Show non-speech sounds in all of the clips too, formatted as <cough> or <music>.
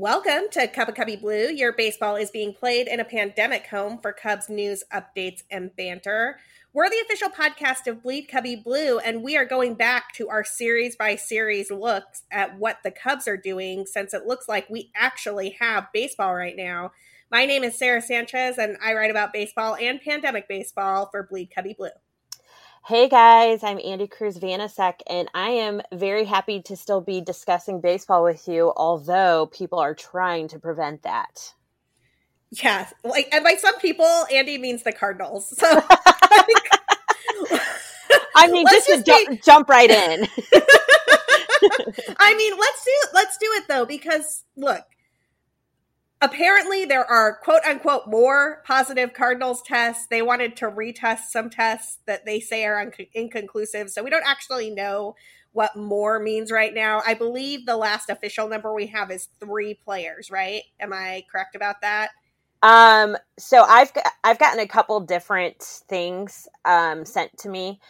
Welcome to Cuppa Cubbie Blue. Your baseball is being played in a pandemic home for Cubs news, updates, and banter. We're the official podcast of Bleed Cubbie Blue, and we are going back to our series by series looks at what the Cubs are doing since it looks like we actually have baseball right now. My name is Sara Sanchez, and I write about baseball and pandemic baseball for Bleed Cubbie Blue. Hey guys, I'm Andi Cruz Vanasek, and I am very happy to still be discussing baseball with you, although people are trying to prevent that. Yeah, like, and by some people, Andi means the Cardinals. So, <laughs> <laughs> I mean, just, just to be... jump right in. <laughs> I mean, let's do let's do it though, because look, apparently there are quote unquote more positive Cardinals tests. They wanted to retest some tests that they say are un- inconclusive. So we don't actually know what more means right now. I believe the last official number we have is three players, right? Am I correct about that? Um, so I've I've gotten a couple different things um, sent to me.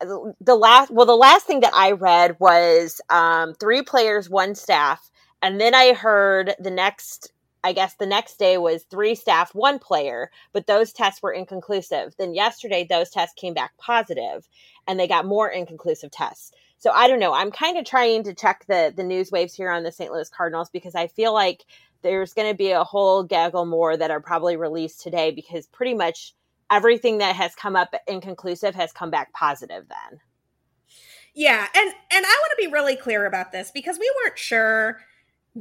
The last well, the last thing that I read was um, three players, one staff, and then I heard the next I guess the next day was three staff, one player, but those tests were inconclusive. Then yesterday, those tests came back positive and they got more inconclusive tests. So I don't know. I'm kind of trying to check the, the news waves here on the St. Louis Cardinals because I feel like there's going to be a whole gaggle more that are probably released today because pretty much everything that has come up inconclusive has come back positive then. Yeah, and and I want to be really clear about this because we weren't sure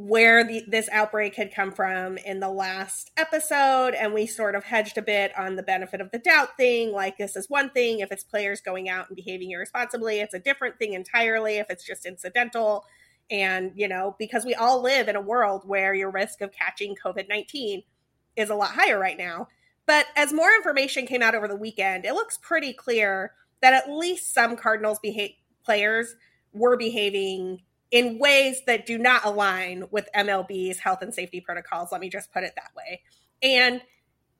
where the, this outbreak had come from in the last episode and we sort of hedged a bit on the benefit of the doubt thing like this is one thing if it's players going out and behaving irresponsibly it's a different thing entirely if it's just incidental. And you know because we all live in a world where your risk of catching covid-19 is a lot higher right now. But as more information came out over the weekend it looks pretty clear that at least some cardinals beha- players were behaving in ways that do not align with MLB's health and safety protocols. Let me just put it that way. And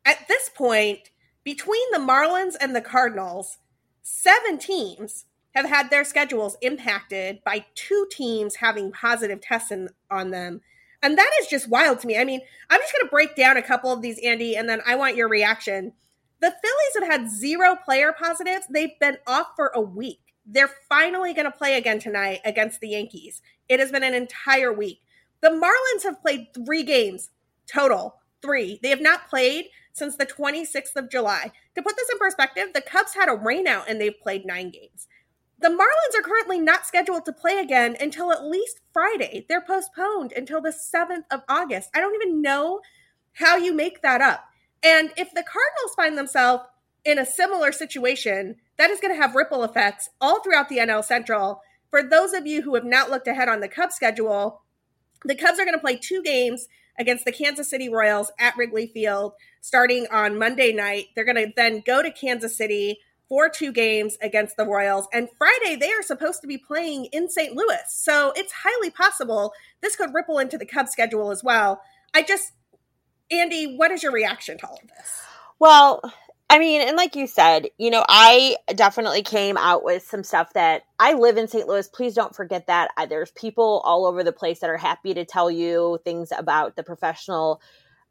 at this point, between the Marlins and the Cardinals, seven teams have had their schedules impacted by two teams having positive tests in, on them. And that is just wild to me. I mean, I'm just going to break down a couple of these, Andi, and then I want your reaction. The Phillies have had zero player positives. They've been off for a week. They're finally going to play again tonight against the Yankees. It has been an entire week. The Marlins have played three games total, three. They have not played since the 26th of July. To put this in perspective, the Cubs had a rainout and they've played nine games. The Marlins are currently not scheduled to play again until at least Friday. They're postponed until the 7th of August. I don't even know how you make that up. And if the Cardinals find themselves in a similar situation, that is going to have ripple effects all throughout the NL Central. For those of you who have not looked ahead on the Cubs schedule, the Cubs are going to play two games against the Kansas City Royals at Wrigley Field starting on Monday night. They're going to then go to Kansas City for two games against the Royals. And Friday, they are supposed to be playing in St. Louis. So it's highly possible this could ripple into the Cubs schedule as well. I just, Andi, what is your reaction to all of this? Well, I mean, and like you said, you know, I definitely came out with some stuff that I live in St. Louis. Please don't forget that. There's people all over the place that are happy to tell you things about the professional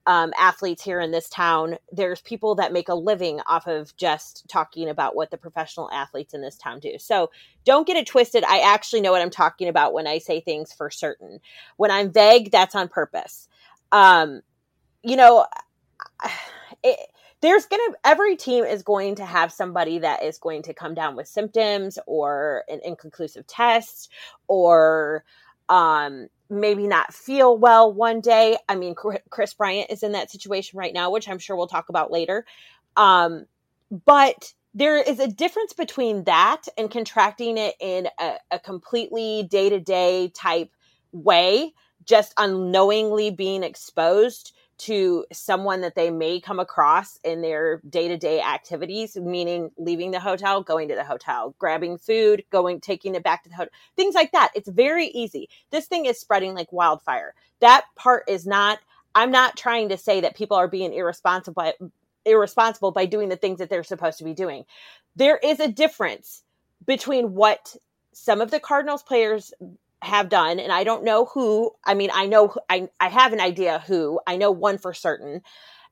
um, athletes here in this town. There's people that make a living off of just talking about what the professional athletes in this town do. So don't get it twisted. I actually know what I'm talking about when I say things for certain. When I'm vague, that's on purpose. Um, you know, <sighs> it there's going to every team is going to have somebody that is going to come down with symptoms or an inconclusive test or um maybe not feel well one day. I mean Kris Bryant is in that situation right now which i'm sure we'll talk about later. Um but there is a difference between that and contracting it in a, a completely day-to-day type way just unknowingly being exposed to someone that they may come across in their day-to-day activities meaning leaving the hotel going to the hotel grabbing food going taking it back to the hotel things like that. It's very easy. This thing is spreading like wildfire. That part is not i'm not trying to say that people are being irresponsible by, irresponsible by doing the things that they're supposed to be doing. There is a difference between what some of the cardinals players have done, and I don't know who. I mean, I know I I have an idea who. I know one for certain,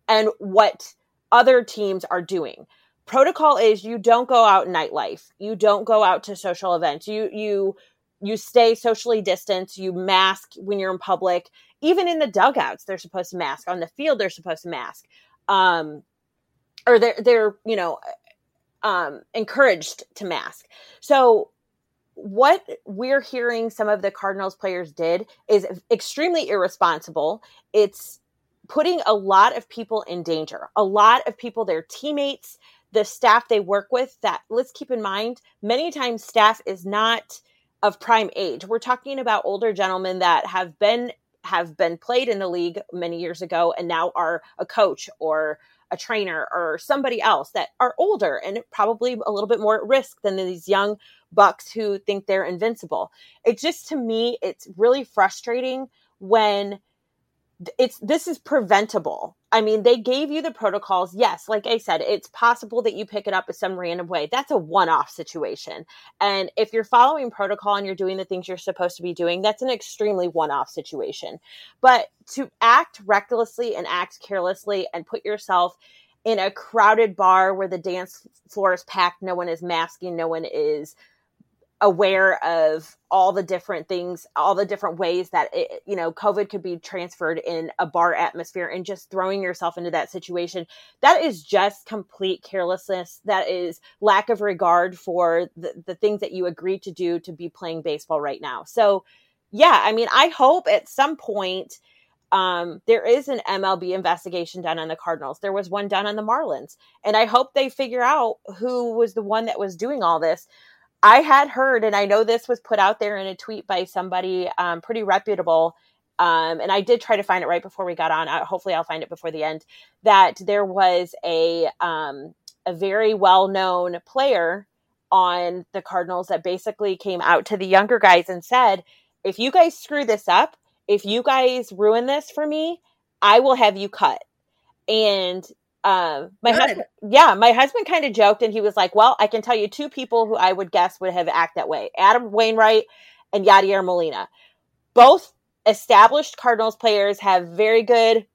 and what other teams are doing. Protocol is you don't go out nightlife. You don't go out to social events. You you you stay socially distanced. You mask when you're in public. Even in the dugouts, they're supposed to mask. On the field, they're supposed to mask. Um, or they're they're you know um, encouraged to mask. So what we're hearing some of the Cardinals players did is extremely irresponsible. It's putting a lot of people in danger, a lot of people, their teammates, the staff they work with. That let's keep in mind, many times staff is not of prime age. We're talking about older gentlemen that have been have been played in the league many years ago and now are a coach or a trainer or somebody else that are older and probably a little bit more at risk than these young bucks who think they're invincible. It just to me it's really frustrating when it's this is preventable. I mean, they gave you the protocols. Yes, like I said, it's possible that you pick it up in some random way. That's a one-off situation. And if you're following protocol and you're doing the things you're supposed to be doing, that's an extremely one-off situation. But to act recklessly and act carelessly and put yourself in a crowded bar where the dance floor is packed, no one is masking, no one is aware of all the different things, all the different ways that it, you know COVID could be transferred in a bar atmosphere, and just throwing yourself into that situation. That is just complete carelessness. That is lack of regard for the, the things that you agreed to do to be playing baseball right now. So, yeah, I mean, I hope at some point. Um, there is an MLB investigation done on the Cardinals. There was one done on the Marlins. And I hope they figure out who was the one that was doing all this. I had heard, and I know this was put out there in a tweet by somebody um, pretty reputable. Um, and I did try to find it right before we got on. Uh, hopefully, I'll find it before the end. That there was a um, a very well known player on the Cardinals that basically came out to the younger guys and said, "If you guys screw this up, if you guys ruin this for me, I will have you cut." And um, my husband, yeah, my husband kind of joked and he was like, "Well, I can tell you two people who I would guess would have acted that way: Adam Wainwright and Yadier Molina. Both established Cardinals players have very good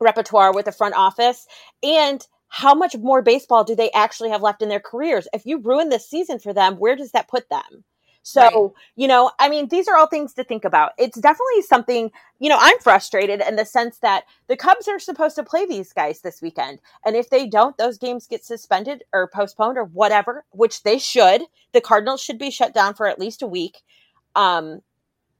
repertoire with the front office, and how much more baseball do they actually have left in their careers? If you ruin this season for them, where does that put them?" So, right. you know, I mean, these are all things to think about. It's definitely something, you know, I'm frustrated in the sense that the Cubs are supposed to play these guys this weekend. And if they don't, those games get suspended or postponed or whatever, which they should. The Cardinals should be shut down for at least a week. Um,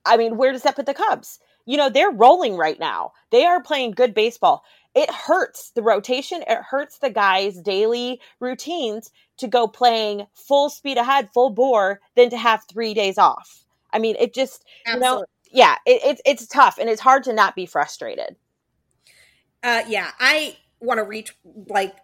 I mean, where does that put the Cubs? You know, they're rolling right now. They are playing good baseball it hurts the rotation. It hurts the guys' daily routines to go playing full speed ahead, full bore, than to have three days off. I mean, it just, Absolutely. you know, yeah, it, it's it's tough and it's hard to not be frustrated. Uh, yeah, I want to reach like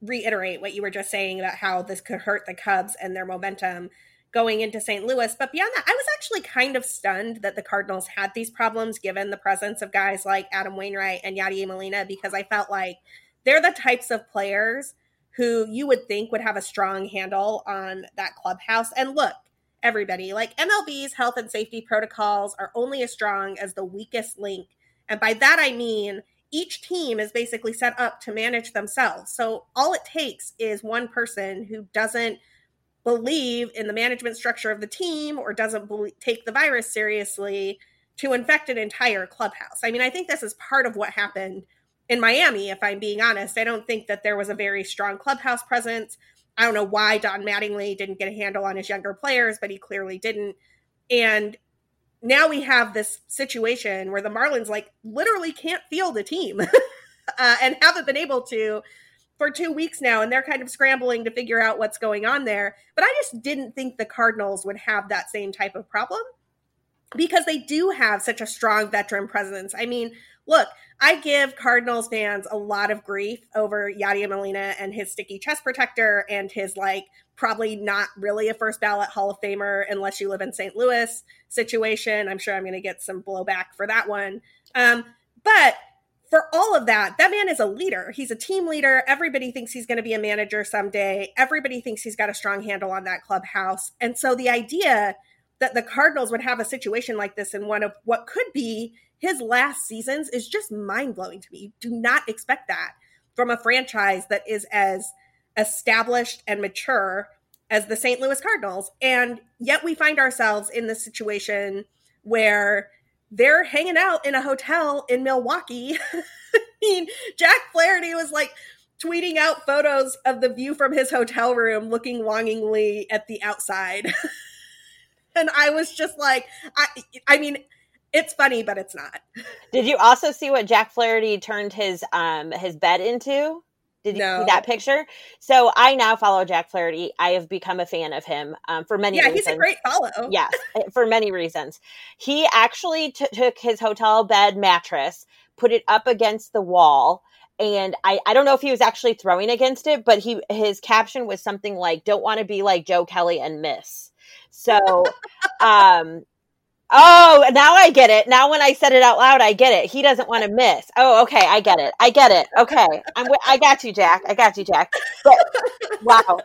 reiterate what you were just saying about how this could hurt the Cubs and their momentum going into St. Louis. But beyond that, I was actually kind of stunned that the Cardinals had these problems given the presence of guys like Adam Wainwright and Yadier Molina because I felt like they're the types of players who you would think would have a strong handle on that clubhouse. And look, everybody, like MLB's health and safety protocols are only as strong as the weakest link. And by that I mean each team is basically set up to manage themselves. So all it takes is one person who doesn't believe in the management structure of the team or doesn't take the virus seriously to infect an entire clubhouse. I mean, I think this is part of what happened in Miami, if I'm being honest. I don't think that there was a very strong clubhouse presence. I don't know why Don Mattingly didn't get a handle on his younger players, but he clearly didn't. And now we have this situation where the Marlins like literally can't field a team <laughs> uh, and haven't been able to for two weeks now, and they're kind of scrambling to figure out what's going on there. But I just didn't think the Cardinals would have that same type of problem because they do have such a strong veteran presence. I mean, look, I give Cardinals fans a lot of grief over Yadier Molina and his sticky chest protector and his like probably not really a first ballot Hall of Famer unless you live in St. Louis situation. I'm sure I'm going to get some blowback for that one. Um, but for all of that, that man is a leader. He's a team leader. Everybody thinks he's going to be a manager someday. Everybody thinks he's got a strong handle on that clubhouse. And so the idea that the Cardinals would have a situation like this in one of what could be his last seasons is just mind blowing to me. You do not expect that from a franchise that is as established and mature as the St. Louis Cardinals. And yet we find ourselves in this situation where they're hanging out in a hotel in Milwaukee. <laughs> I mean, Jack Flaherty was like tweeting out photos of the view from his hotel room, looking longingly at the outside. <laughs> and I was just like, I, I mean, it's funny, but it's not. <laughs> Did you also see what Jack Flaherty turned his um his bed into? Did you no. see that picture? So I now follow Jack Flaherty. I have become a fan of him um, for many. Yeah, reasons. he's a great follow. Yes, eh, for many reasons. He actually t- took his hotel bed mattress, put it up against the wall, and I, I don't know if he was actually throwing against it, but he his caption was something like "Don't want to be like Joe Kelly and miss." So, <laughs> um, Oh, now I get it. Now when I said it out loud, I get it. He doesn't want to miss. Oh, okay, I get it. I get it. Okay, I'm. I got you, Jack. I got you, Jack. But <laughs> wow,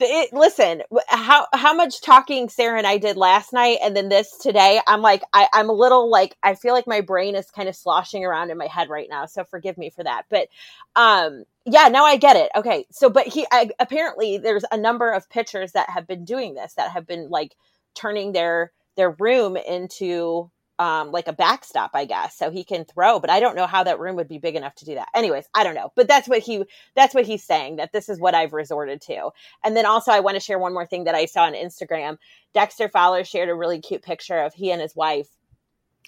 it, listen, how how much talking Sara and I did last night, and then this today. I'm like, I, I'm a little like, I feel like my brain is kind of sloshing around in my head right now. So forgive me for that. But, um, yeah, now I get it. Okay, so but he I, apparently there's a number of pitchers that have been doing this that have been like turning their their room into um, like a backstop, I guess, so he can throw. But I don't know how that room would be big enough to do that. Anyways, I don't know. But that's what he that's what he's saying that this is what I've resorted to. And then also, I want to share one more thing that I saw on Instagram. Dexter Fowler shared a really cute picture of he and his wife,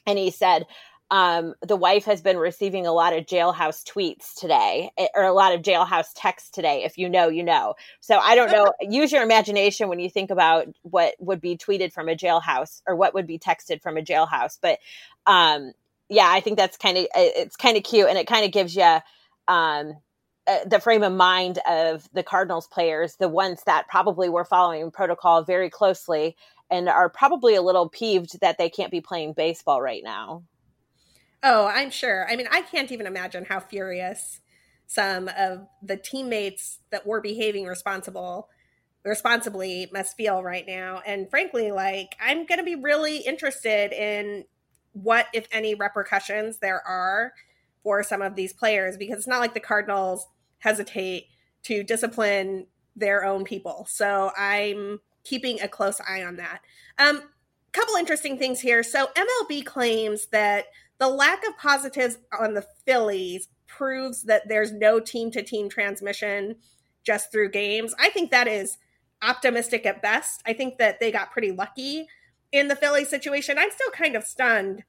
and he said, um, the wife has been receiving a lot of jailhouse tweets today eh, or a lot of jailhouse texts today. If you know, you know. So I don't know. <laughs> Use your imagination when you think about what would be tweeted from a jailhouse or what would be texted from a jailhouse. But um, yeah, I think that's kind of eh, it's kind of cute and it kind of gives you um, uh, the frame of mind of the Cardinals players, the ones that probably were following protocol very closely and are probably a little peeved that they can't be playing baseball right now. Oh, I'm sure. I mean, I can't even imagine how furious some of the teammates that were behaving responsible responsibly must feel right now. And frankly, like I'm going to be really interested in what if any repercussions there are for some of these players because it's not like the Cardinals hesitate to discipline their own people. So I'm keeping a close eye on that. Um couple interesting things here. So MLB claims that the lack of positives on the Phillies proves that there's no team to team transmission just through games. I think that is optimistic at best. I think that they got pretty lucky in the Philly situation. I'm still kind of stunned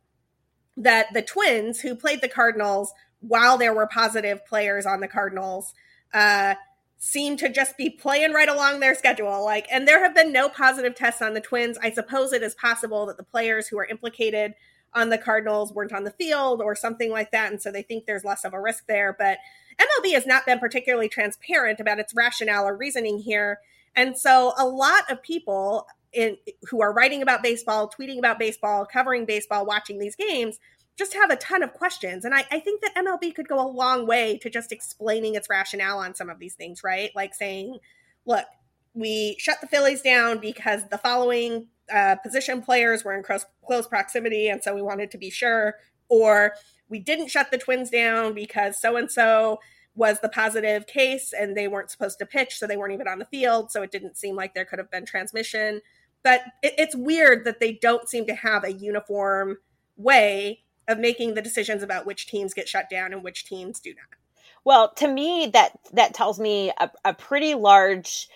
that the Twins, who played the Cardinals while there were positive players on the Cardinals, uh, seem to just be playing right along their schedule. Like, and there have been no positive tests on the Twins. I suppose it is possible that the players who are implicated on the Cardinals weren't on the field or something like that. And so they think there's less of a risk there. But MLB has not been particularly transparent about its rationale or reasoning here. And so a lot of people in, who are writing about baseball, tweeting about baseball, covering baseball, watching these games just have a ton of questions. And I, I think that MLB could go a long way to just explaining its rationale on some of these things, right? Like saying, look, we shut the Phillies down because the following uh, position players were in close, close proximity, and so we wanted to be sure. Or we didn't shut the Twins down because so and so was the positive case and they weren't supposed to pitch, so they weren't even on the field. So it didn't seem like there could have been transmission. But it, it's weird that they don't seem to have a uniform way of making the decisions about which teams get shut down and which teams do not. Well, to me, that that tells me a, a pretty large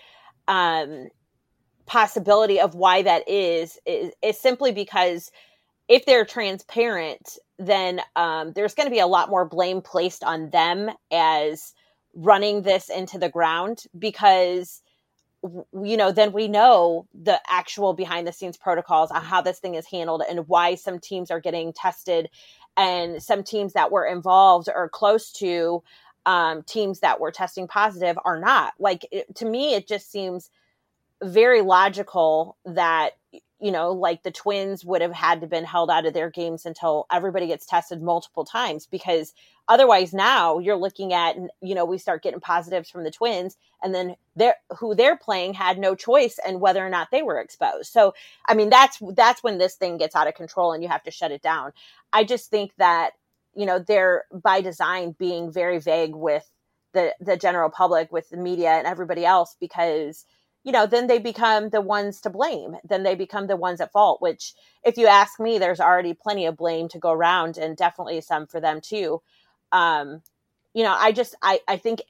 um, possibility of why that is, is, is simply because if they're transparent, then um, there's going to be a lot more blame placed on them as running this into the ground because you know then we know the actual behind the scenes protocols on how this thing is handled and why some teams are getting tested and some teams that were involved or close to um, teams that were testing positive are not. Like it, to me it just seems very logical that you know, like the Twins would have had to been held out of their games until everybody gets tested multiple times because otherwise now you're looking at you know we start getting positives from the Twins and then they're who they're playing had no choice and whether or not they were exposed. So I mean that's that's when this thing gets out of control and you have to shut it down. I just think that you know they're by design being very vague with the the general public with the media and everybody else because you know, then they become the ones to blame. Then they become the ones at fault, which, if you ask me, there's already plenty of blame to go around and definitely some for them too. Um, you know, I just, I, I think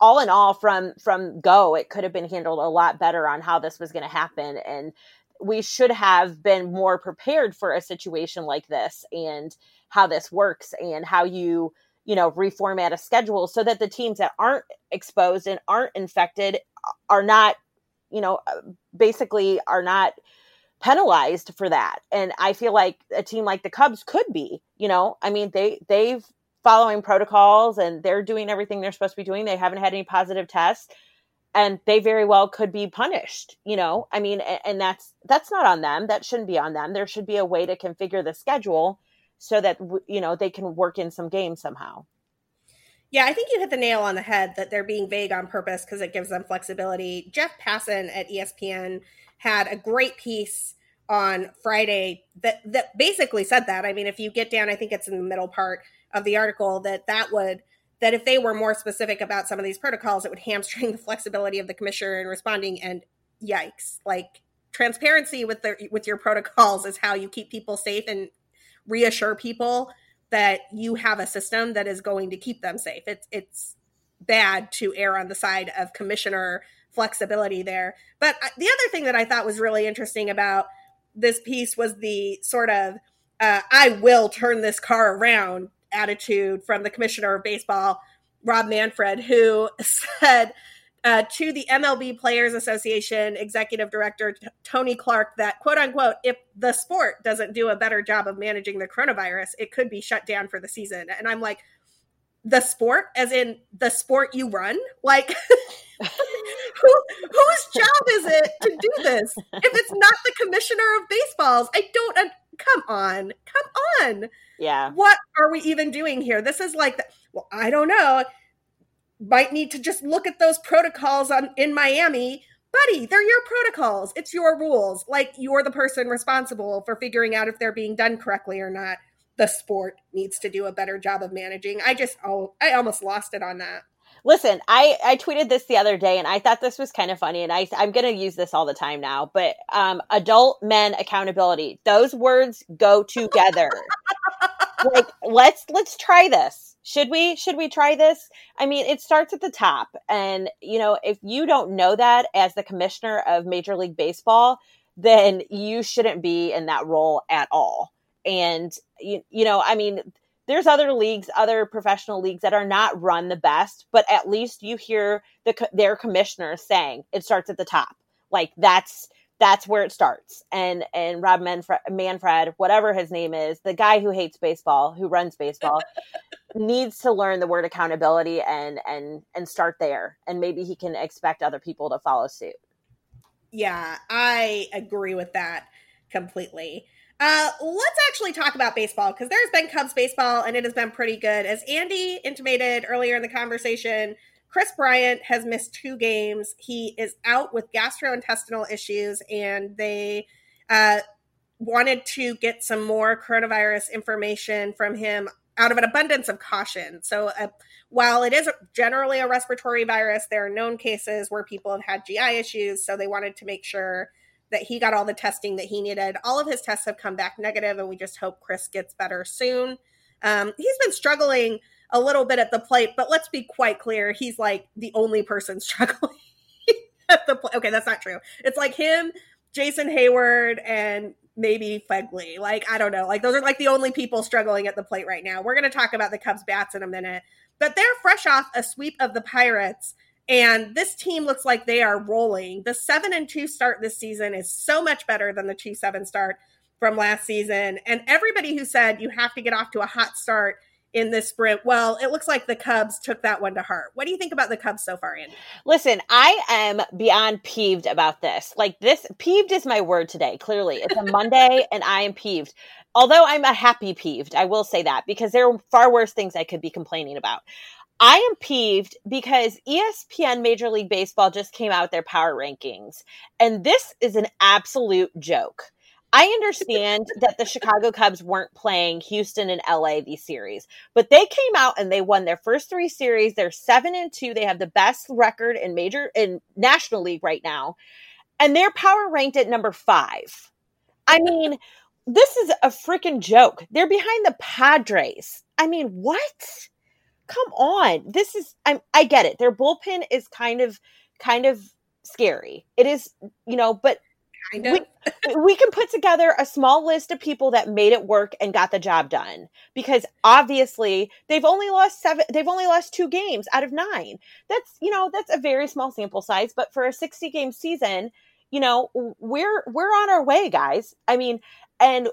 all in all from, from go, it could have been handled a lot better on how this was going to happen. And we should have been more prepared for a situation like this and how this works and how you, you know, reformat a schedule so that the teams that aren't exposed and aren't infected are not you know, uh, basically are not penalized for that. And I feel like a team like the Cubs could be, you know, I mean, they, they've following protocols and they're doing everything they're supposed to be doing. They haven't had any positive tests and they very well could be punished, you know, I mean, and, and that's, that's not on them. That shouldn't be on them. There should be a way to configure the schedule so that, you know, they can work in some games somehow. Yeah, I think you hit the nail on the head that they're being vague on purpose because it gives them flexibility. Jeff Passan at ESPN had a great piece on Friday that that basically said that. I mean, if you get down, I think it's in the middle part of the article that that would that if they were more specific about some of these protocols, it would hamstring <laughs> the flexibility of the commissioner in responding. And yikes, like transparency with the with your protocols is how you keep people safe and reassure people that you have a system that is going to keep them safe. It's it's bad to err on the side of commissioner flexibility there. But the other thing that I thought was really interesting about this piece was the sort of uh, I will turn this car around attitude from the commissioner of baseball, Rob Manfred, who <laughs> said uh, to the MLB Players Association executive director T- Tony Clark that quote unquote, if the sport doesn't do a better job of managing the coronavirus, it could be shut down for the season. And I'm like, the sport, as in the sport you run, like. <laughs> Who, whose job is it to do this? If it's not the commissioner of baseballs, I don't. Uh, come on, come on. Yeah. What are we even doing here? This is like, the, well, I don't know might need to just look at those protocols on in Miami. Buddy, they're your protocols. It's your rules. Like you're the person responsible for figuring out if they're being done correctly or not. The sport needs to do a better job of managing. I just oh, I almost lost it on that. Listen, I I tweeted this the other day and I thought this was kind of funny and I I'm going to use this all the time now, but um adult men accountability. Those words go together. <laughs> like let's let's try this should we should we try this? I mean it starts at the top and you know if you don't know that as the commissioner of major league baseball then you shouldn't be in that role at all. And you, you know i mean there's other leagues other professional leagues that are not run the best but at least you hear the their commissioner saying it starts at the top. Like that's that's where it starts. And and Rob Manfred, Manfred, whatever his name is, the guy who hates baseball, who runs baseball, needs to learn the word accountability and and and start there. And maybe he can expect other people to follow suit. Yeah, I agree with that completely. Uh, let's actually talk about baseball because there's been Cubs baseball and it has been pretty good. As Andi intimated earlier in the conversation, Kris Bryant has missed two games. He is out with gastrointestinal issues, and they uh, wanted to get some more coronavirus information from him out of an abundance of caution. So, uh, while it is generally a respiratory virus, there are known cases where people have had GI issues. So, they wanted to make sure that he got all the testing that he needed. All of his tests have come back negative, and we just hope Kris gets better soon. Um, he's been struggling a little bit at the plate, but let's be quite clear. He's like the only person <laughs> struggling at the plate. Okay, that's not true. It's like him, Jason Heyward, and maybe Phegley. Like, I don't know. Like, those are like the only people struggling at the plate right now. We're going to talk about the Cubs bats in a minute, but they're fresh off a sweep of the Pirates. And this team looks like they are rolling. The seven and two start this season is so much better than the two seven start from last season. And everybody who said you have to get off to a hot start in this sprint. Well, it looks like the Cubs took that one to heart. What do you think about the Cubs so far, Andi? Listen, I am beyond peeved about this. Like this, peeved is my word today. Clearly, it's a Monday, <laughs> and I am peeved. Although I'm a happy peeved, I will say that because there are far worse things I could be complaining about. I am peeved because ESPN Major League Baseball just came out with their power rankings, and this is an absolute joke. I understand that the Chicago Cubs weren't playing Houston and LA these series, but they came out and they won their first three series. They're seven and two. They have the best record in major in National League right now, and they're power ranked at number five. I mean, this is a freaking joke. They're behind the Padres. I mean, what? Come on. This is I'm I get it. Their bullpen is kind of kind of scary. It is, you know, but kind of. we, we can put together a small list of people that made it work and got the job done because obviously they've only lost seven they've only lost two games out of nine that's you know that's a very small sample size but for a 60 game season you know we're we're on our way guys i mean and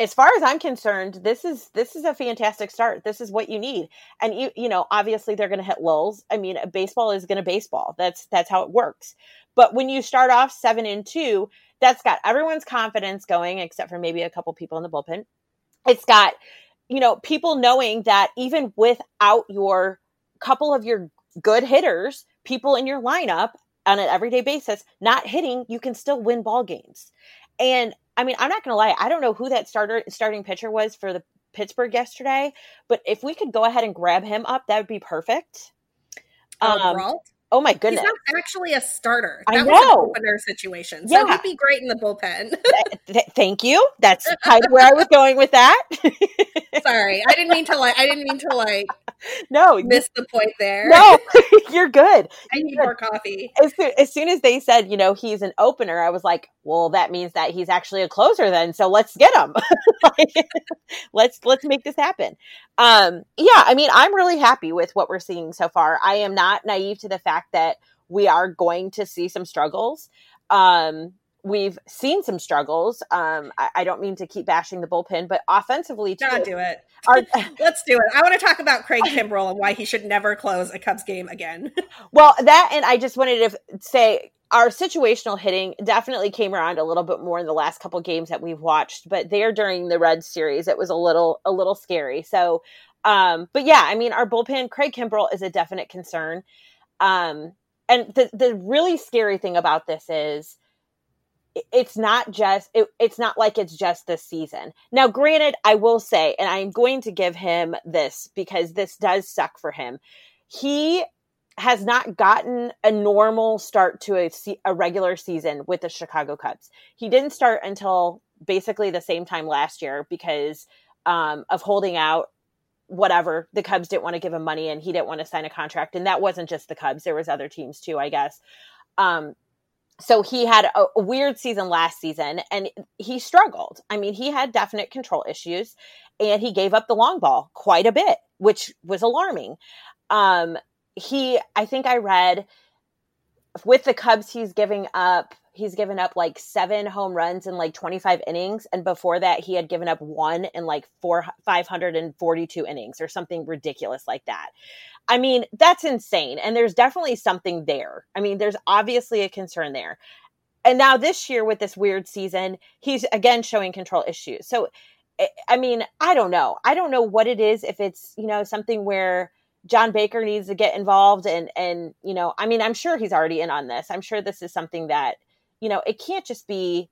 as far as I'm concerned, this is this is a fantastic start. This is what you need. And you you know, obviously they're going to hit lulls. I mean, baseball is going to baseball. That's that's how it works. But when you start off 7 and 2, that's got everyone's confidence going except for maybe a couple people in the bullpen. It's got you know, people knowing that even without your couple of your good hitters, people in your lineup on an everyday basis not hitting, you can still win ball games. And I mean, I'm not going to lie. I don't know who that starter starting pitcher was for the Pittsburgh yesterday, but if we could go ahead and grab him up, that would be perfect. Uh, um, Oh my goodness! He's not actually a starter. That I know. was an opener situation, so yeah. he'd be great in the bullpen. th- thank you. That's kind of where I was <laughs> going with that. Sorry, I didn't mean to like. I didn't mean to like. <laughs> No, miss the point there. No, <laughs> you're good. I need more coffee. As soon, as soon as they said, you know, he's an opener, I was like, well, that means that he's actually a closer. Then, so let's get him. let's let's make this happen. Um, yeah, I mean, I'm really happy with what we're seeing so far. I am not naive to the fact that we are going to see some struggles. Um, we've seen some struggles. Um, I, I, don't mean to keep bashing the bullpen, but offensively, too, not do it. Our, <laughs> Let's do it. I want to talk about Craig Kimbrel and why he should never close a Cubs game again. <laughs> well, that and I just wanted to say our situational hitting definitely came around a little bit more in the last couple games that we've watched, but there during the Red series, it was a little a little scary. So, um, but yeah, I mean, our bullpen, Craig Kimbrel is a definite concern. Um, and the the really scary thing about this is it's not just it, it's not like it's just this season. Now granted i will say and i'm going to give him this because this does suck for him. He has not gotten a normal start to a, a regular season with the chicago cubs. He didn't start until basically the same time last year because um, of holding out whatever the cubs didn't want to give him money and he didn't want to sign a contract. And that wasn't just the cubs there was other teams too i guess. Um, so he had a, a, weird season last season and he struggled. I mean he had definite control issues and he gave up the long ball quite a bit which was alarming. Um, he i think i read with the cubs he's giving up he's given up like seven home runs in like 25 innings and before that he had given up one in like four 542 innings or something ridiculous like that. I mean that's insane and there's definitely something there. I mean there's obviously a concern there. And now this year with this weird season he's again showing control issues. So eh, i mean i don't know. I don't know what it is if it's you know something where John Baker needs to get involved and and you know I mean I'm sure he's already in on this. I'm sure this is something that you know, it can't just be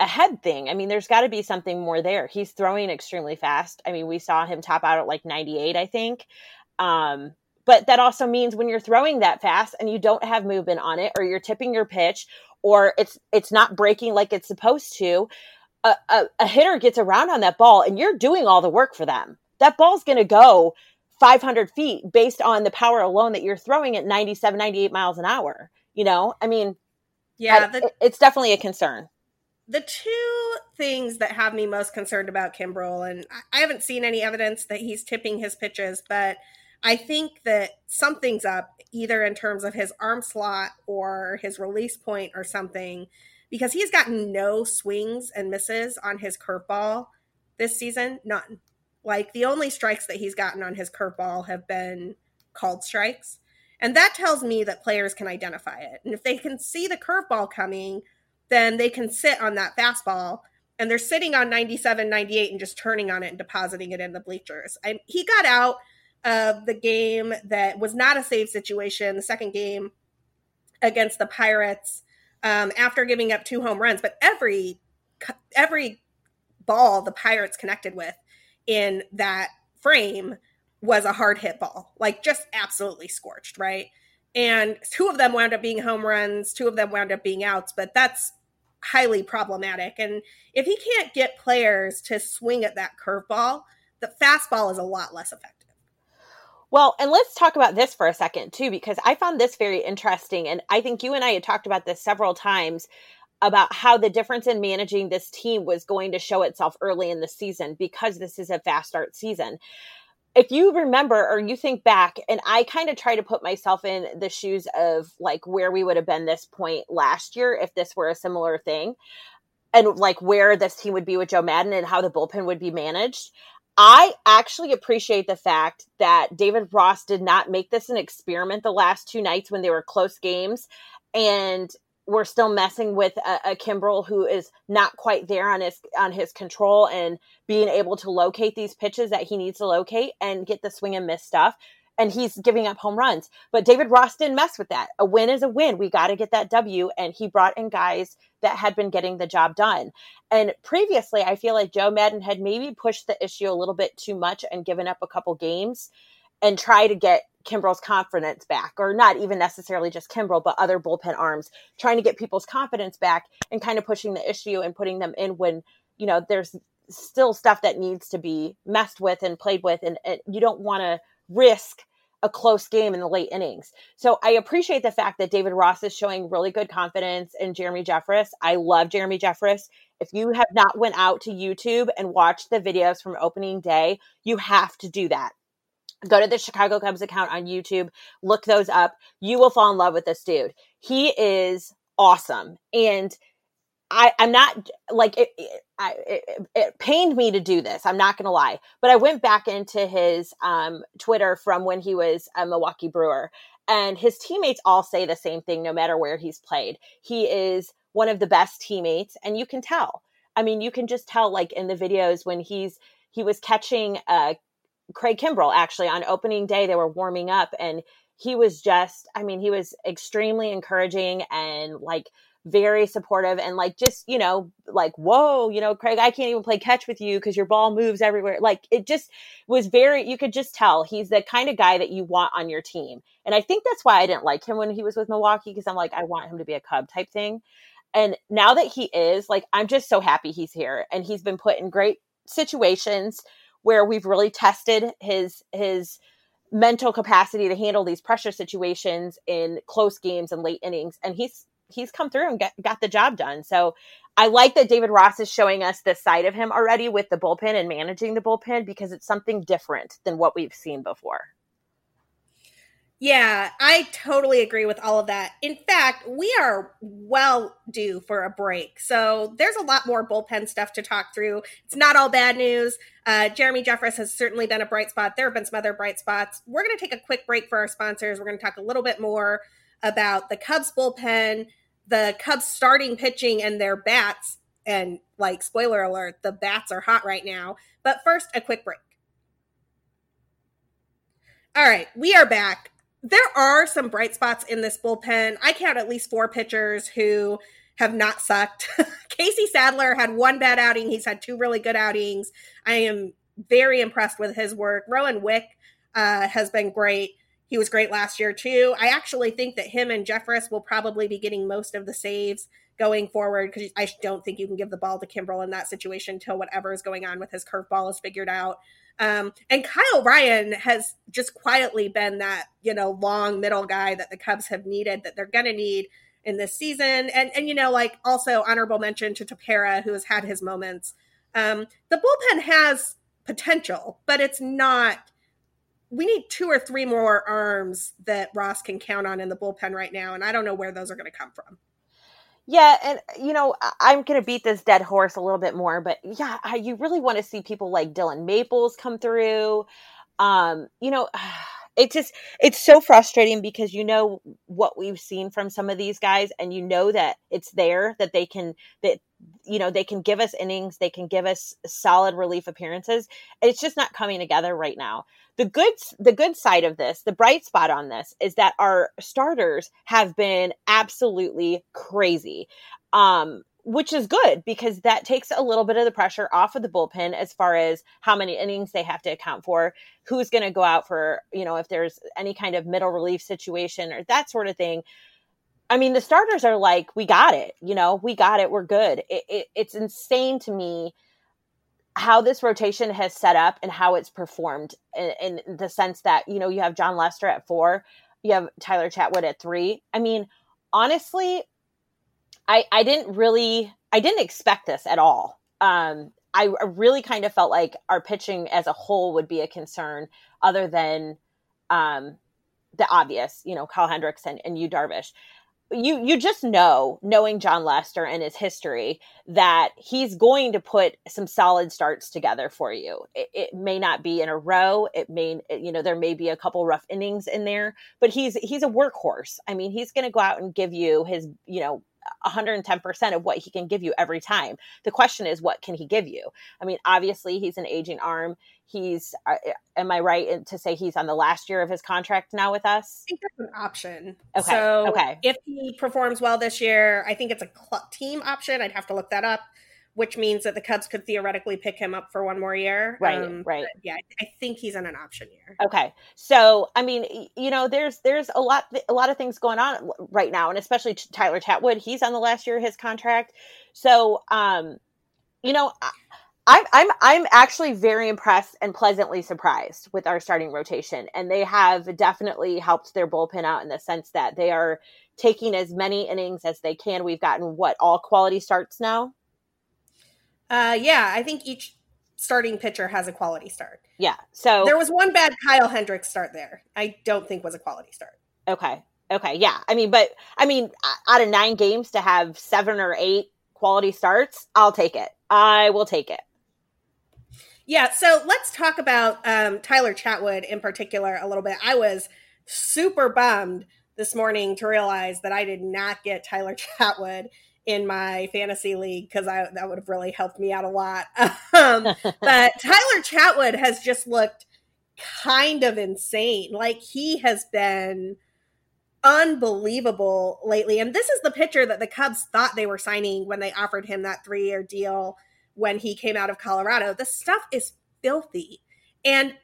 a head thing. I mean, there's got to be something more there. He's throwing extremely fast. I mean, we saw him top out at like 98, I think. Um, but that also means when you're throwing that fast and you don't have movement on it, or you're tipping your pitch, or it's it's not breaking like it's supposed to, a, a, a hitter gets around on that ball, and you're doing all the work for them. That ball's going to go 500 feet based on the power alone that you're throwing at 97, 98 miles an hour. You know, I mean, yeah, the, it's definitely a concern. The two things that have me most concerned about Kimbrel, and I haven't seen any evidence that he's tipping his pitches, but I think that something's up either in terms of his arm slot or his release point or something, because he's gotten no swings and misses on his curveball this season, none. Like the only strikes that he's gotten on his curveball have been called strikes. And that tells me that players can identify it. And if they can see the curveball coming, then they can sit on that fastball and they're sitting on 97, 98 and just turning on it and depositing it in the bleachers. I, he got out of the game that was not a save situation, the second game against the Pirates um, after giving up two home runs. But every every ball the Pirates connected with in that frame was a hard hit ball, like just absolutely scorched, right? And two of them wound up being home runs, two of them wound up being outs, but that's highly problematic. And if he can't get players to swing at that curveball, the fastball is a lot less effective. Well, and let's talk about this for a second too, because I found this very interesting. And I think you and I had talked about this several times about how the difference in managing this team was going to show itself early in the season because this is a fast start season. If you remember or you think back, and I kind of try to put myself in the shoes of like where we would have been this point last year if this were a similar thing, and like where this team would be with Joe Maddon and how the bullpen would be managed. I actually appreciate the fact that David Ross did not make this an experiment the last two nights when they were close games and we're still messing with a, a Kimbrel who is not quite there on his on his control and being able to locate these pitches that he needs to locate and get the swing and miss stuff. And he's giving up home runs. But David Ross didn't mess with that. A win is a win. We got to get that W. And he brought in guys that had been getting the job done. And previously, I feel like Joe Maddon had maybe pushed the issue a little bit too much and given up a couple games and try to get Kimbrel's confidence back, or not even necessarily just Kimbrel, but other bullpen arms, trying to get people's confidence back and kind of pushing the issue and putting them in when, you know, there's still stuff that needs to be messed with and played with. And, and you don't want to risk a close game in the late innings. So I appreciate the fact that David Ross is showing really good confidence in Jeremy Jeffress. I love Jeremy Jeffress. If you have not went out to YouTube and watched the videos from opening day, you have to do that go to the Chicago Cubs account on YouTube, look those up. You will fall in love with this dude. He is awesome. And I, I'm not like it, it, it, it pained me to do this. I'm not going to lie, but I went back into his um, Twitter from when he was a Milwaukee Brewer, and his teammates all say the same thing no matter where he's played. He is one of the best teammates, and you can tell. I mean, you can just tell, like in the videos when he's he was catching uh, Craig Kimbrel actually on opening day. They were warming up and he was just, I mean, he was extremely encouraging and like very supportive and like just, you know, like, whoa, you know, Craig, I can't even play catch with you because your ball moves everywhere. Like it just was very, you could just tell he's the kind of guy that you want on your team. And I think that's why I didn't like him when he was with Milwaukee because I'm like, I want him to be a Cub type thing. And now that he is, like, I'm just so happy he's here and he's been put in great situations where we've really tested his his mental capacity to handle these pressure situations in close games and late innings and he's he's come through and get, got the job done. So i like that david ross is showing us this side of him already with the bullpen and managing the bullpen because it's something different than what we've seen before yeah, I totally agree with all of that. In fact, we are well due for a break. So there's a lot more bullpen stuff to talk through. It's not all bad news. Uh, Jeremy Jeffress has certainly been a bright spot. There have been some other bright spots. We're going to take a quick break for our sponsors. We're going to talk a little bit more about the Cubs bullpen, the Cubs starting pitching, and their bats. And like, spoiler alert, the bats are hot right now. But first, a quick break. All right, we are back there are some bright spots in this bullpen. I count at least four pitchers who have not sucked. <laughs> Casey Sadler had one bad outing. He's had two really good outings. I am very impressed with his work. Rowan Wick uh, has been great. He was great last year too. I actually think that him and Jeffress will probably be getting most of the saves going forward because I don't think you can give the ball to Kimbrel in that situation until whatever is going on with his curveball is figured out. Um, and Kyle Ryan has just quietly been that, you know, long middle guy that the Cubs have needed, that they're going to need in this season. And, and, you know, like also honorable mention to Tepera, who has had his moments. Um, the bullpen has potential, but it's not, we need two or three more arms that Ross can count on in the bullpen right now. And I don't know where those are going to come from. Yeah, and you know, I'm going to beat this dead horse a little bit more, but yeah, you really want to see people like Dillon Maples come through. Um, you know, <sighs> it just it's so frustrating because you know what we've seen from some of these guys and you know that it's there that they can that you know they can give us innings they can give us solid relief appearances. It's just not coming together right now. The good the good side of this the bright spot on this is that our starters have been absolutely crazy. Um which is good because that takes a little bit of the pressure off of the bullpen as far as how many innings they have to account for, who's going to go out for, you know, if there's any kind of middle relief situation or that sort of thing. I mean, the starters are like, we got it, you know, we got it, we're good. It, it, it's insane to me how this rotation has set up and how it's performed in, in the sense that, you know, you have Jon Lester at four, you have Tyler Chatwood at three. I mean, honestly, I I didn't really I didn't expect this at all. Um, I really kind of felt like our pitching as a whole would be a concern, other than um, the obvious, you know, Kyle Hendricks and, and Yu Darvish. You you just know, knowing Jon Lester and his history, that he's going to put some solid starts together for you. It, it may not be in a row. It may, you know, there may be a couple rough innings in there, but he's he's a workhorse. I mean, he's going to go out and give you his, you know, 110% of what he can give you every time. The question is, what can he give you? I mean, obviously, he's an aging arm. He's, uh, am I right to say he's on the last year of his contract now with us? I think that's an option. Okay. So okay. if he performs well this year, I think it's a team option. I'd have to look that up which means that the Cubs could theoretically pick him up for one more year. Right, um, right. Yeah, I think he's in an option year. Okay, so I mean, you know, there's there's a lot a lot of things going on right now, and especially Tyler Chatwood. He's on the last year of his contract, so um, you know. I'm I'm I'm actually very impressed and pleasantly surprised with our starting rotation, and they have definitely helped their bullpen out in the sense that they are taking as many innings as they can. We've gotten what all quality starts now. Uh, yeah, I think each starting pitcher has a quality start. Yeah. So there was one bad Kyle Hendricks start there. I don't think was a quality start. Okay. Okay. Yeah. I mean, but I mean, out of nine games to have seven or eight quality starts, I'll take it. I will take it. Yeah. So let's talk about um, Tyler Chatwood in particular a little bit. I was super bummed this morning to realize that I did not get Tyler <laughs> Chatwood in my fantasy league because I that would have really helped me out a lot. <laughs> Um, but Tyler Chatwood has just looked kind of insane. Like he has been unbelievable lately. And this is the pitcher that the Cubs thought they were signing when they offered him that three year deal when he came out of Colorado. The stuff is filthy. And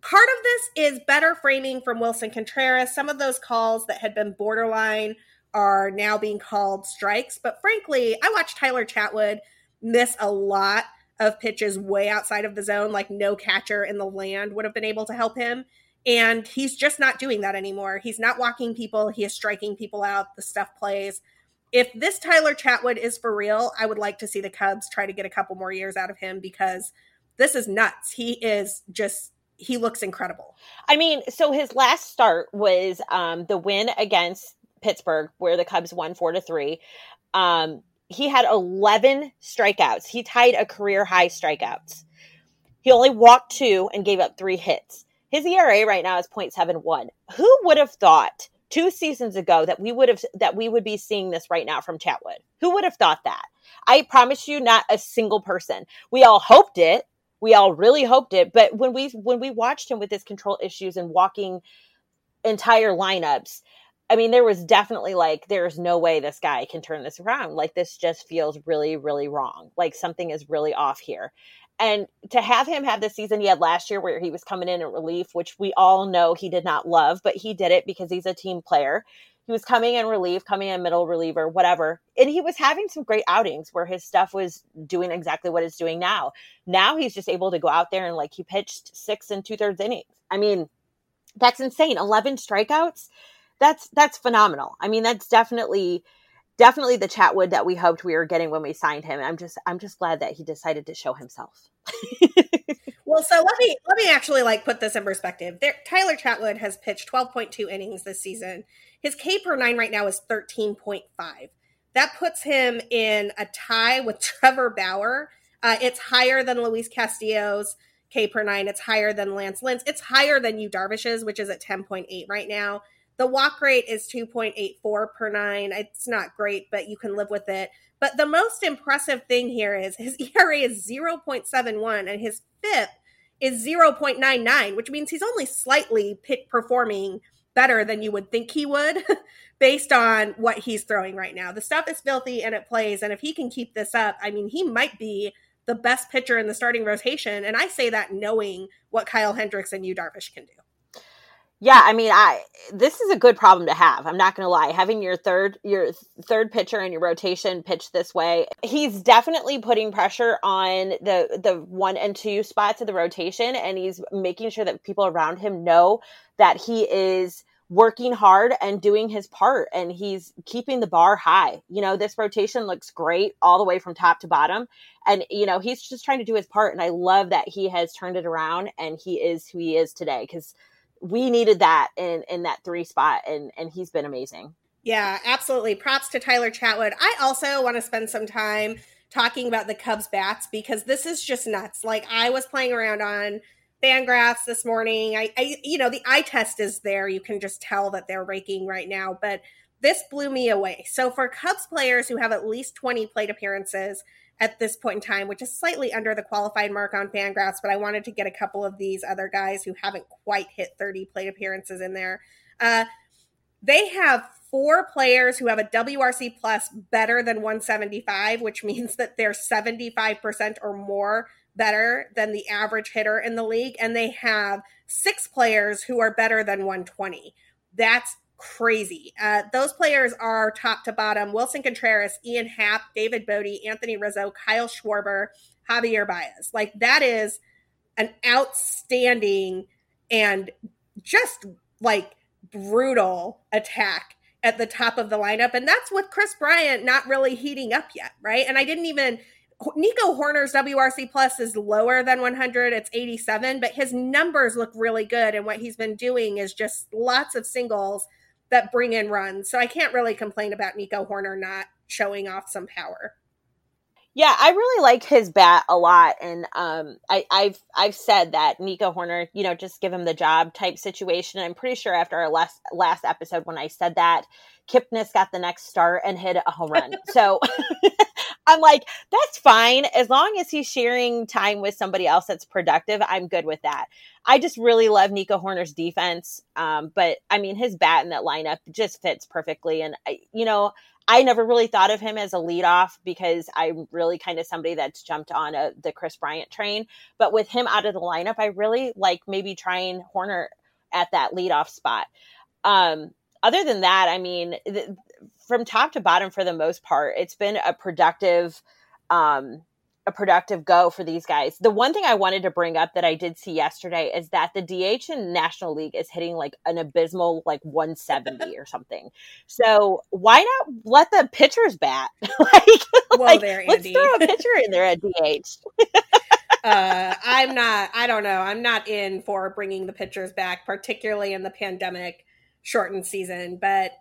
part of this is better framing from Willson Contreras. Some of those calls that had been borderline are now being called strikes. But frankly, I watched Tyler Chatwood miss a lot of pitches way outside of the zone, like no catcher in the land would have been able to help him. And he's just not doing that anymore. He's not walking people, he is striking people out. The stuff plays. If this Tyler Chatwood is for real, I would like to see the Cubs try to get a couple more years out of him because this is nuts. He is just he looks incredible. I mean, so his last start was um, the win against Pittsburgh, where the Cubs won four to three. Um, he had 11 strikeouts. He tied a career high strikeouts. He only walked two and gave up three hits. His ERA right now is 0.71. Who would have thought two seasons ago that we would have that we would be seeing this right now from Chatwood? Who would have thought that? I promise you, not a single person. We all hoped it. We all really hoped it. But when we when we watched him with his control issues and walking entire lineups, I mean, there was definitely like, there's no way this guy can turn this around. Like, this just feels really, really wrong. Like, something is really off here. And to have him have the season he had last year where he was coming in at relief, which we all know he did not love, but he did it because he's a team player. He was coming in relief, coming in middle reliever, whatever. And he was having some great outings where his stuff was doing exactly what it's doing now. Now he's just able to go out there and like he pitched six and two thirds innings. I mean, that's insane. 11 strikeouts that's that's phenomenal. I mean, that's definitely definitely the Chatwood that we hoped we were getting when we signed him. I'm just I'm just glad that he decided to show himself. <laughs> well, so let me let me actually like put this in perspective. There, Tyler Chatwood has pitched 12.2 innings this season. His K per nine right now is 13.5. That puts him in a tie with <laughs> Trevor Bauer. Uh, it's higher than Luis Castillo's K per nine. It's higher than Lance Lynn's. It's higher than Yu Darvish's, which is at 10.8 right now. The walk rate is 2.84 per nine. It's not great, but you can live with it. But the most impressive thing here is his <laughs> ERA is 0.71 and his FIP is 0.99, which means he's only slightly performing better than you would think he would <laughs> based on what he's throwing right now. The stuff is filthy and it plays. And if he can keep this up, I mean, he might be the best pitcher in the starting rotation. And I say that knowing what Kyle Hendricks and Yu Darvish can do. Yeah, I mean, I this is a good problem to have. I'm not going to lie. Having your third your third pitcher in your rotation pitch this way, he's definitely putting pressure on the the one and two spots of the rotation, and he's making sure that people around him know that he is working hard and doing his part and he's keeping the bar high. You know, this rotation looks great all the way from top to bottom. And, you know, he's just trying to do his part. And I love that he has turned it around and he is who he is today because we needed that in, in that three spot and, and he's been amazing. Yeah, absolutely. Props to Tyler Chatwood. I also want to spend some time talking about the Cubs bats because this is just nuts. Like I was playing around on Fangraphs this morning. I, I, you know, the eye test is there. You can just tell that they're raking right now, but this blew me away. So for Cubs players who have at least 20 plate appearances at this point in time, which is slightly under the qualified mark on Fangraphs, but I wanted to get a couple of these other guys who haven't quite hit 30 plate appearances in there. Uh, they have four players who have a WRC plus better than 175, which means that they're 75% or more better than the average hitter in the league, and they have six players who are better than 120. That's crazy. Uh, those players are top to bottom Willson Contreras, Ian Happ, David Bote, Anthony Rizzo, Kyle Schwarber, Javier Baez. Like, that is an outstanding and just like brutal attack at the top of the lineup. And that's with Kris Bryant not really heating up yet, right? And I didn't even Nico Hoerner's WRC plus is lower than 100. It's 87, but his numbers look really good. And what he's been doing is just lots of singles that bring in runs. So I can't really complain about Nico Hoerner not showing off some power. Yeah, I really like his bat a lot, and um, I, have I've said that Nico Hoerner, you know, just give him the job type situation. I'm pretty sure after our last last episode when I said that, Kipnis got the next start and hit a home run. so <laughs> I'm like, that's fine as long as he's sharing time with somebody else that's productive. I'm good with that. I just really love Nico Hoerner's defense, um, but I mean, his bat in that lineup just fits perfectly, and I, you know. I never really thought of him as a leadoff because I'm really kind of somebody that's jumped on a, the Kris Bryant train. But with him out of the lineup, I really like maybe trying Hoerner at that leadoff spot. Um, other than that, I mean, th- from top to bottom, for the most part, it's been a productive um, a productive go for these guys. The one thing I wanted to bring up that I did see yesterday is that the DH in National League is hitting like an abysmal like 170 or something. So why not let the pitchers bat? <laughs> like, like there, let's throw a pitcher in there at DH. <laughs> uh, I'm not. I don't know. I'm not in for bringing the pitchers back, particularly in the pandemic shortened season. But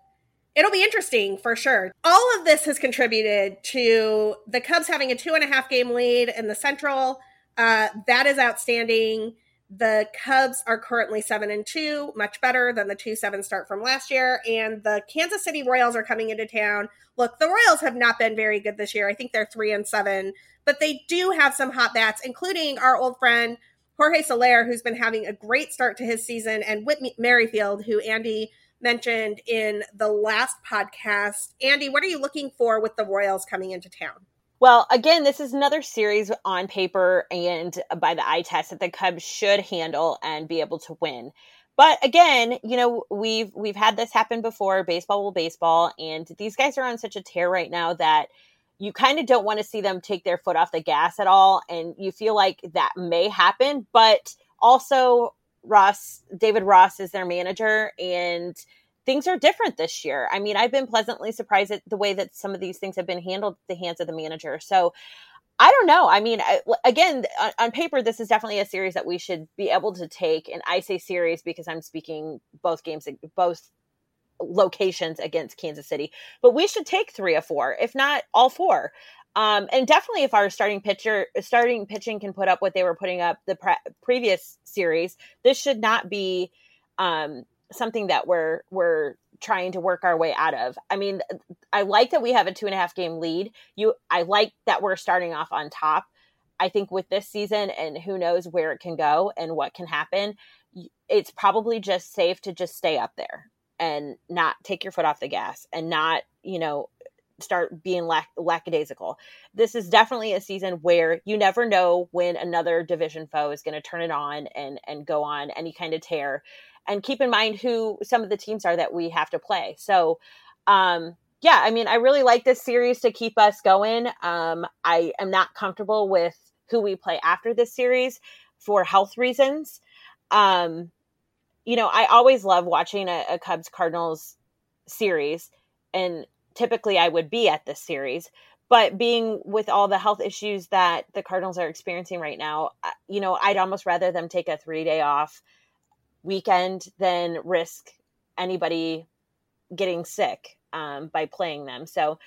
it'll be interesting for sure. All of this has contributed to the Cubs having a two and a half game lead in the Central. Uh, that is outstanding. The Cubs are currently seven and two, much better than the two seven start from last year. And the Kansas City Royals are coming into town. Look, the Royals have not been very good this year. I think they're three and seven, but they do have some hot bats, including our old friend Jorge Soler, who's been having a great start to his season, and Whit Merrifield, who Andi mentioned in the last podcast. Andi, what are you looking for with the Royals coming into town? Well, again, this is another series on paper and by the eye test that the Cubs should handle and be able to win. But again, you know, we've we've had this happen before, baseball will baseball, and these guys are on such a tear right now that you kind of don't want to see them take their foot off the gas at all and you feel like that may happen, but also Ross, David Ross is their manager, and things are different this year. I mean, I've been pleasantly surprised at the way that some of these things have been handled at the hands of the manager. So I don't know. I mean, I, again, on, on, paper, this is definitely a series that we should be able to take. And I say series because I'm speaking both games, both locations against Kansas City, but we should take three or four, if not all four. Um, and definitely, if our starting pitcher, starting pitching can put up what they were putting up the pre- previous series, this should not be um, something that we're we're trying to work our way out of. I mean, I like that we have a two and a half game lead. You, I like that we're starting off on top. I think with this season and who knows where it can go and what can happen, it's probably just safe to just stay up there and not take your foot off the gas and not, you know, start being lack- lackadaisical. This is definitely a season where you never know when another division foe is going to turn it on and and go on any kind of tear. And keep in mind who some of the teams are that we have to play. So, um, yeah, I mean, I really like this series to keep us going. Um, I am not comfortable with who we play after this series for health reasons. Um, you know, I always love watching a, a Cubs Cardinals series, and typically I would be at this series. But being with all the health issues that the Cardinals are experiencing right now, you know, I'd almost rather them take a three day off weekend than risk anybody getting sick um, by playing them. So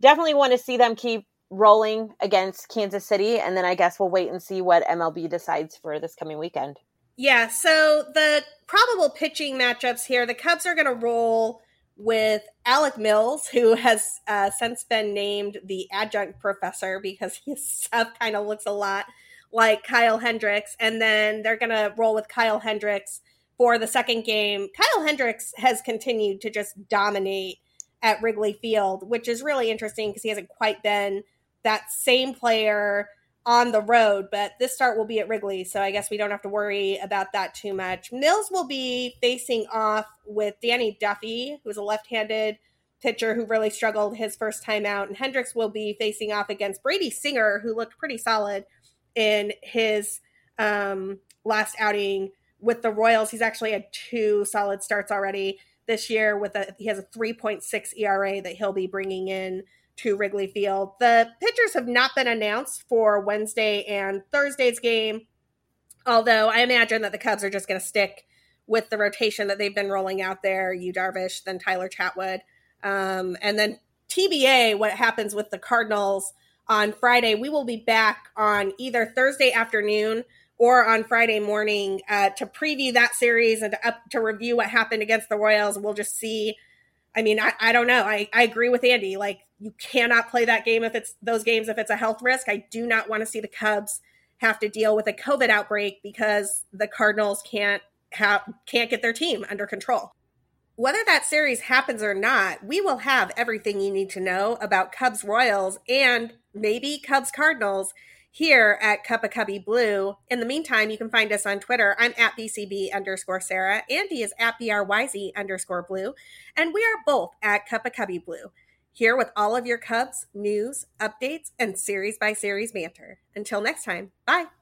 definitely want to see them keep rolling against Kansas City. And then I guess we'll wait and see what MLB decides for this coming weekend. Yeah, so the probable pitching matchups here, the Cubs are going to roll with Alec Mills, who has uh, since been named the adjunct professor because <laughs> his stuff kind of looks a lot like Kyle Hendricks. And then they're going to roll with Kyle Hendricks for the second game. Kyle Hendricks has continued to just dominate at Wrigley Field, which is really interesting because he hasn't quite been that same player on the road, but this start will be at Wrigley, so I guess we don't have to worry about that too much. Mills will be facing off with Danny Duffy, who's a left handed pitcher who really struggled his first time out, and Hendricks will be facing off against Brady Singer, who looked pretty solid in his um, last outing with the Royals. He's actually had two solid starts already this year. With a he has a 3.6 ERA that he'll be bringing in to Wrigley Field. The pitchers have not been announced for Wednesday and Thursday's game, although I imagine that the Cubs are just going to stick with the rotation that they've been rolling out there Yu Darvish, then Tyler Chatwood, um, and then TBA. What happens with the Cardinals on Friday? We will be back on either Thursday afternoon or on Friday morning uh, to preview that series and to, up, to review what happened against the Royals. We'll just see I mean, I, I don't know. I, I agree with Andi. Like, you cannot play that game if it's those games if it's a health risk. I do not want to see the Cubs have to deal with a COVID outbreak because the Cardinals can't have can't get their team under control. Whether that series happens or not, we will have everything you need to know about Cubs Royals and maybe Cubs Cardinals here at Cuppa Cubbie Blue. In the meantime, you can find us on Twitter. I'm at BCB underscore Sara. Andi is at BRYZ underscore blue. And we are both at Cuppa Cubbie Blue, here with all of your Cubs news, updates, and series by series banter. Until next time, bye.